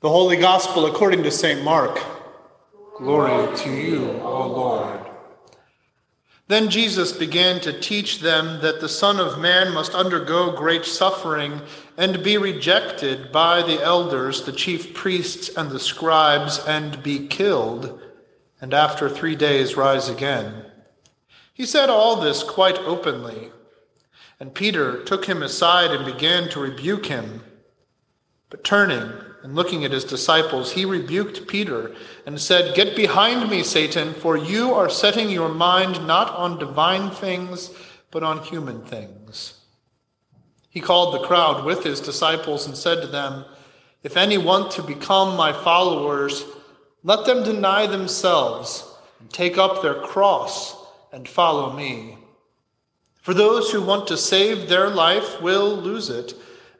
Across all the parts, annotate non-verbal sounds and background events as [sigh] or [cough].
The Holy Gospel according to St. Mark. Glory to you, O Lord. Then Jesus began to teach them that the Son of Man must undergo great suffering and be rejected by the elders, the chief priests, and the scribes, and be killed, and after three days rise again. He said all this quite openly. And Peter took him aside and began to rebuke him. But turning, and looking at his disciples, he rebuked Peter and said, Get behind me, Satan, for you are setting your mind not on divine things, but on human things. He called the crowd with his disciples and said to them, If any want to become my followers, let them deny themselves and take up their cross and follow me. For those who want to save their life will lose it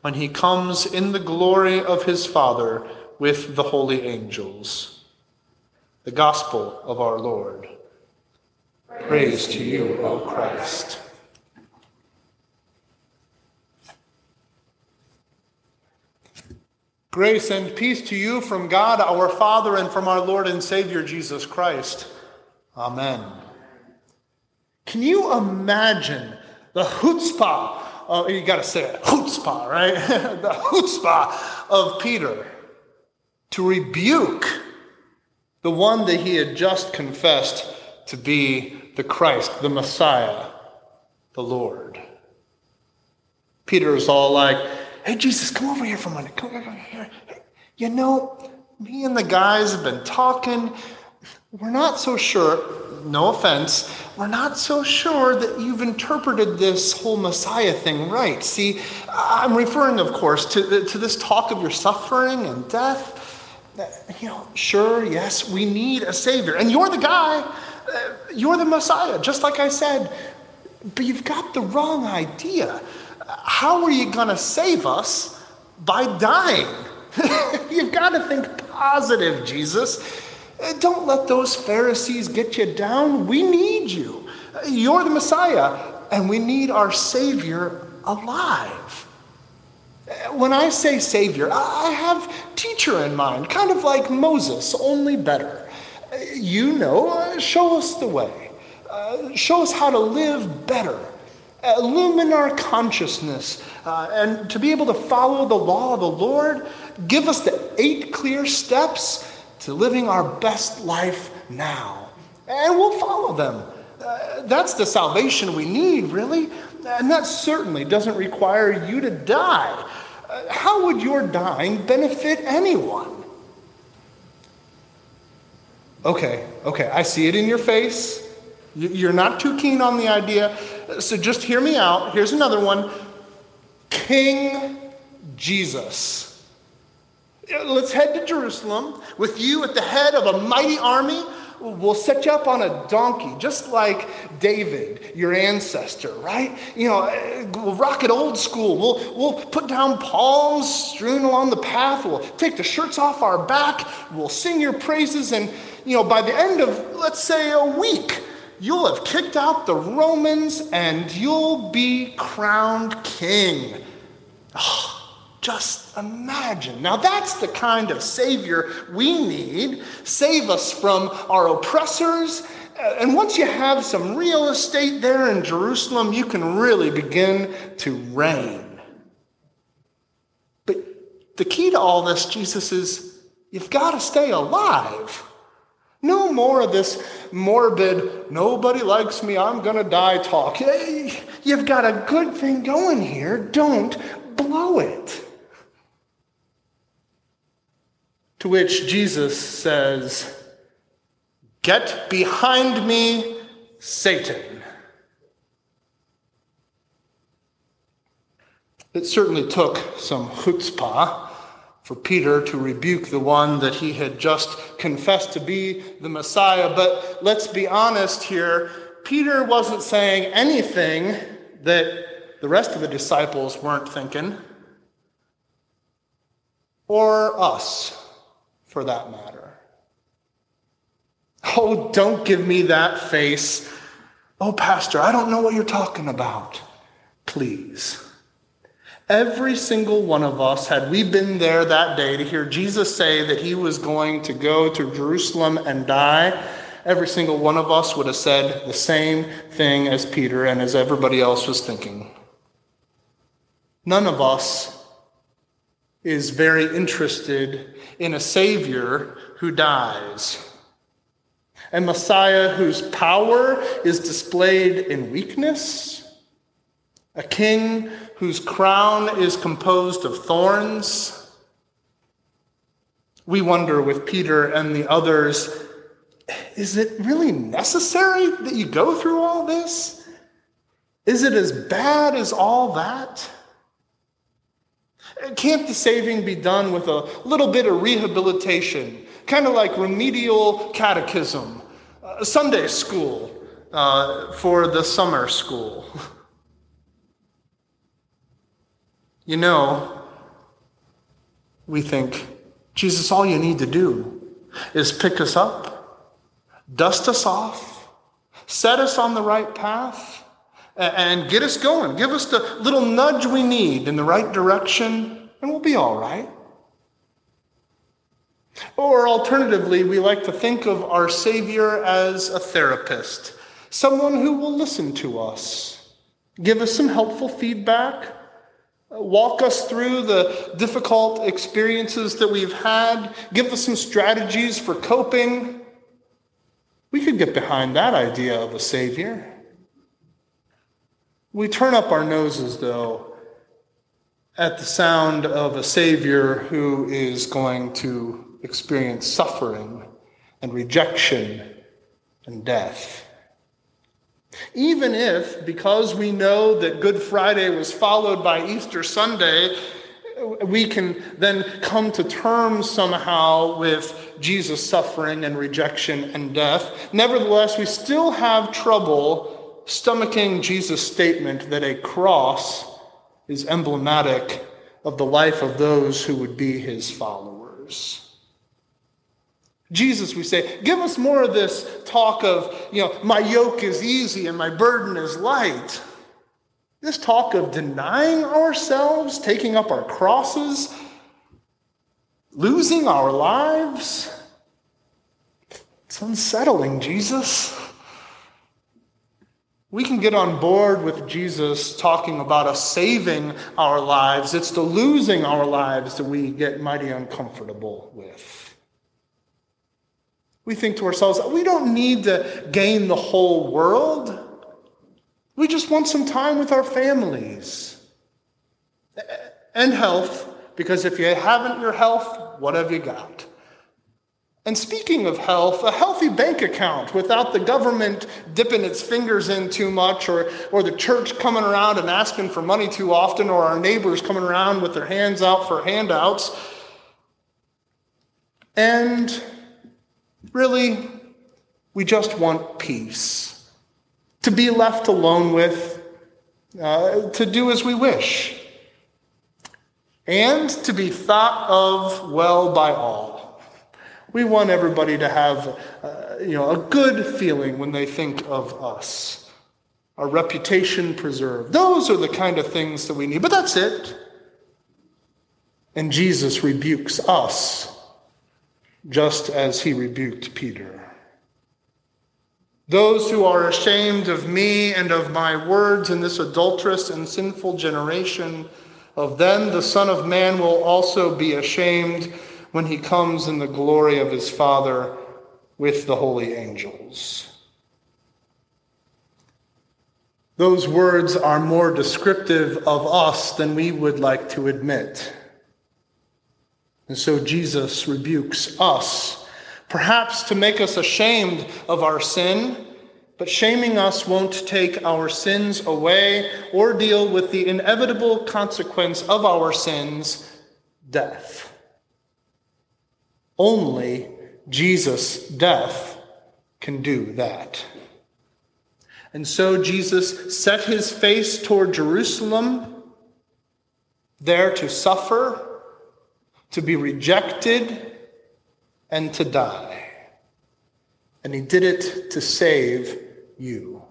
when he comes in the glory of his Father with the holy angels. The Gospel of our Lord. Praise, to you, O Christ. Grace and peace to you from God our Father and from our Lord and Savior Jesus Christ. Amen. Can you imagine the chutzpah uh, you got to say it, chutzpah, right? [laughs] the chutzpah of Peter to rebuke the one that he had just confessed to be the Christ, the Messiah, the Lord. Peter is all like, hey, Jesus, come over here for a minute. Come over here. You know, me and the guys have been talking. We're not so sure, no offense, we're not so sure that you've interpreted this whole Messiah thing right. See, I'm referring, of course, to, to this talk of your suffering and death. You know, sure, yes, we need a Savior. And you're the guy, uh, you're the Messiah, just like I said. But you've got the wrong idea. How are you going to save us by dying? [laughs] you've got to think positive, Jesus. Uh, don't let those Pharisees get you down. We need you. You're the Messiah, and we need our Savior alive. Uh, when I say Savior, I have teacher in mind, kind of like Moses, only better. Uh, you know, show us the way, show us how to live better illumine our consciousness, uh, and to be able to follow the law of the Lord, give us the eight clear steps to living our best life now. And we'll follow them. Uh, that's the salvation we need, really. And that certainly doesn't require you to die. Uh, how would your dying benefit anyone? Okay, okay, I see it in your face. You're not too keen on the idea. So just hear me out. Here's another one King Jesus. Let's head to Jerusalem with you at the head of a mighty army. We'll set you up on a donkey, just like David, your ancestor, right? You know, we'll rock it old school. We'll, we'll put down palms strewn along the path. We'll take the shirts off our back. We'll sing your praises. And, you know, by the end of, let's say, a week, you'll have kicked out the Romans and you'll be crowned king. Oh, just imagine. Now, that's the kind of Savior we need. Save us from our oppressors. Uh, and once you have some real estate there in Jerusalem, you can really begin to reign. But the key to all this, Jesus, is you've got to stay alive. No more of this morbid, nobody likes me, I'm going to die talk. You've got a good thing going here. Don't blow it. To which Jesus says, Get behind me, Satan. It certainly took some chutzpah for Peter to rebuke the one that he had just confessed to be the Messiah. But let's be honest here Peter wasn't saying anything that the rest of the disciples weren't thinking, or us, for that matter. Oh, don't give me that face. Oh, Pastor, I don't know what you're talking about. Please. Every single one of us, had we been there that day to hear Jesus say that he was going to go to Jerusalem and die, every single one of us would have said the same thing as Peter and as everybody else was thinking. None of us is very interested in a Savior who dies. A Messiah whose power is displayed in weakness, a king whose crown is composed of thorns. We wonder with Peter and the others is it really necessary that you go through all this? Is it as bad as all that? Can't the saving be done with a little bit of rehabilitation, kind of like remedial catechism, uh, Sunday school uh, for the summer school? [laughs] You know, we think, Jesus, all you need to do is pick us up, dust us off, set us on the right path, and get us going. Give us the little nudge we need in the right direction, and we'll be all right. Or alternatively, we like to think of our Savior as a therapist, someone who will listen to us, give us some helpful feedback, Walk us through the difficult experiences that we've had. Give us some strategies for coping. We could get behind that idea of a Savior. We turn up our noses, though, at the sound of a Savior who is going to experience suffering and rejection and death. Even if, because we know that Good Friday was followed by Easter Sunday, we can then come to terms somehow with Jesus' suffering and rejection and death. Nevertheless, we still have trouble stomaching Jesus' statement that a cross is emblematic of the life of those who would be his followers. Jesus, we say, give us more of this talk of, you know, my yoke is easy and my burden is light. This talk of denying ourselves, taking up our crosses, losing our lives. It's unsettling, Jesus. We can get on board with Jesus talking about us saving our lives. It's the losing our lives that we get mighty uncomfortable with we think to ourselves, we don't need to gain the whole world. We just want some time with our families and health, because if you haven't your health, what have you got? And speaking of health, a healthy bank account without the government dipping its fingers in too much, or, or the church coming around and asking for money too often, or our neighbors coming around with their hands out for handouts. And Really, we just want peace. To be left alone with, uh, to do as we wish, and to be thought of well by all. We want everybody to have uh, you know, a good feeling when they think of us, our reputation preserved. Those are the kind of things that we need, but that's it. And Jesus rebukes us just as he rebuked Peter. Those who are ashamed of me and of my words in this adulterous and sinful generation, of them the Son of Man will also be ashamed when he comes in the glory of his Father with the holy angels. Those words are more descriptive of us than we would like to admit. And so Jesus rebukes us, perhaps to make us ashamed of our sin, but shaming us won't take our sins away or deal with the inevitable consequence of our sins death. Only Jesus' death can do that. And so Jesus set his face toward Jerusalem, there to suffer, to be rejected, and to die. And he did it to save you.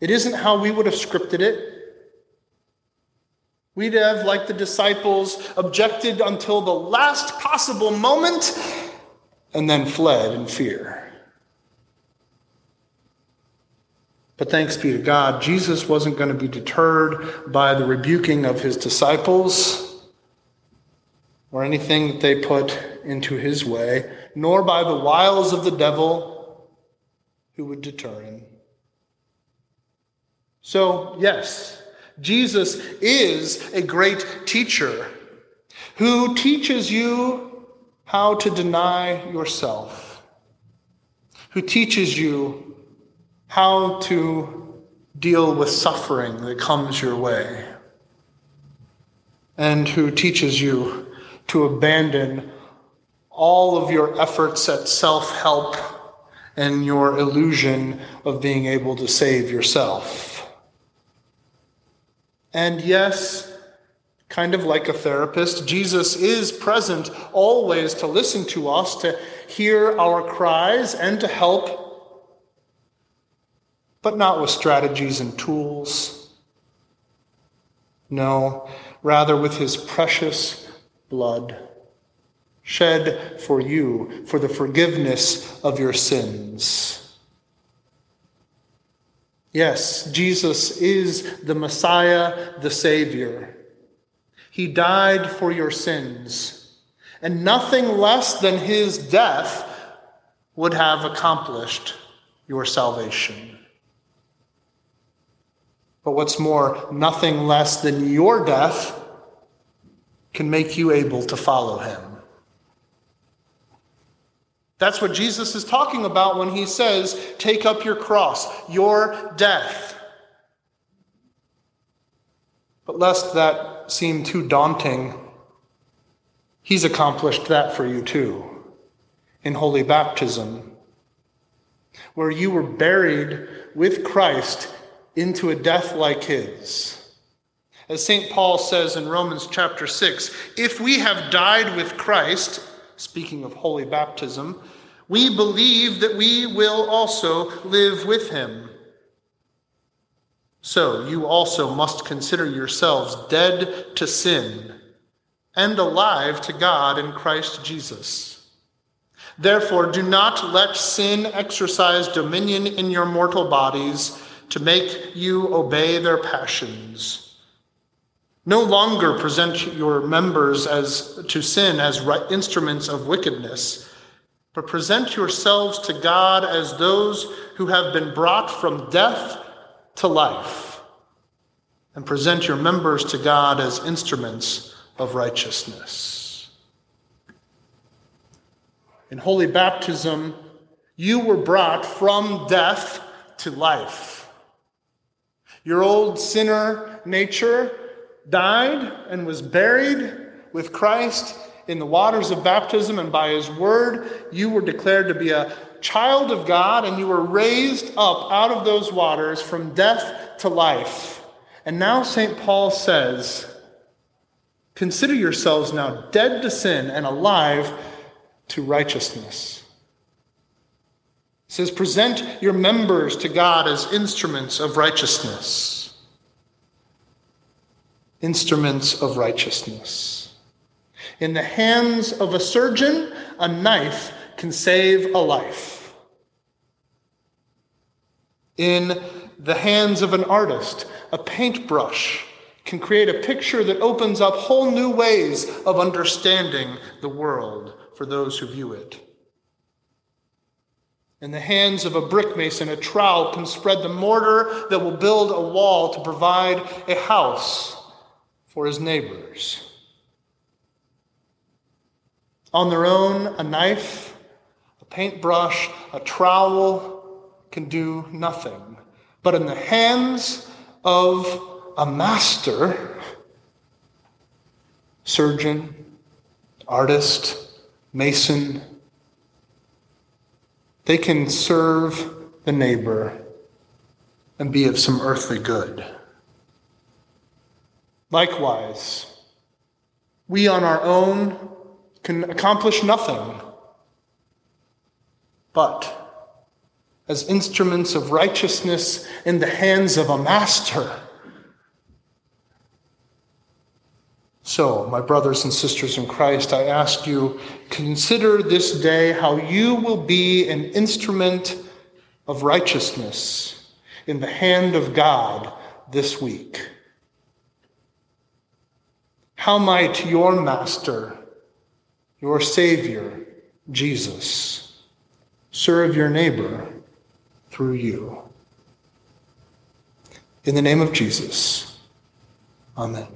It isn't how we would have scripted it. We'd have, like the disciples, objected until the last possible moment and then fled in fear. But thanks be to God, Jesus wasn't going to be deterred by the rebuking of his disciples or anything that they put into his way, nor by the wiles of the devil who would deter him. So, yes, Jesus is a great teacher who teaches you how to deny yourself, who teaches you how to deal with suffering that comes your way, and who teaches you to abandon all of your efforts at self help and your illusion of being able to save yourself. And yes, kind of like a therapist, Jesus is present always to listen to us, to hear our cries, and to help, but not with strategies and tools. No, rather with his precious blood shed for you for the forgiveness of your sins. Yes, Jesus is the Messiah, the Savior. He died for your sins, and nothing less than his death would have accomplished your salvation. But what's more, nothing less than your death can make you able to follow him. That's what Jesus is talking about when he says, Take up your cross, your death. But lest that seem too daunting, he's accomplished that for you too in holy baptism, where you were buried with Christ into a death like his. As St. Paul says in Romans chapter 6, if we have died with Christ, speaking of holy baptism, we believe that we will also live with him. So you also must consider yourselves dead to sin and alive to God in Christ Jesus. Therefore, do not let sin exercise dominion in your mortal bodies to make you obey their passions. No longer present your members as to sin as instruments of wickedness, but present yourselves to God as those who have been brought from death to life, and present your members to God as instruments of righteousness. In holy baptism, you were brought from death to life. Your old sinner nature died and was buried with Christ in the waters of baptism, and by his word, you were declared to be a child of God, and you were raised up out of those waters from death to life. And now St. Paul says, Consider yourselves now dead to sin and alive to righteousness. He says, Present your members to God as instruments of righteousness instruments of righteousness. In the hands of a surgeon, a knife can save a life. In the hands of an artist, a paintbrush can create a picture that opens up whole new ways of understanding the world for those who view it. In the hands of a brick mason, a trowel can spread the mortar that will build a wall to provide a house for his neighbors. On their own, a knife, a paintbrush, a trowel can do nothing. But in the hands of a master, surgeon, artist, mason. They can serve the neighbor and be of some earthly good. Likewise, we on our own can accomplish nothing. But as instruments of righteousness in the hands of a master, So, my brothers and sisters in Christ, I ask you, consider this day how you will be an instrument of righteousness in the hand of God this week. How might your master, your Savior, Jesus, serve your neighbor through you? In the name of Jesus, amen.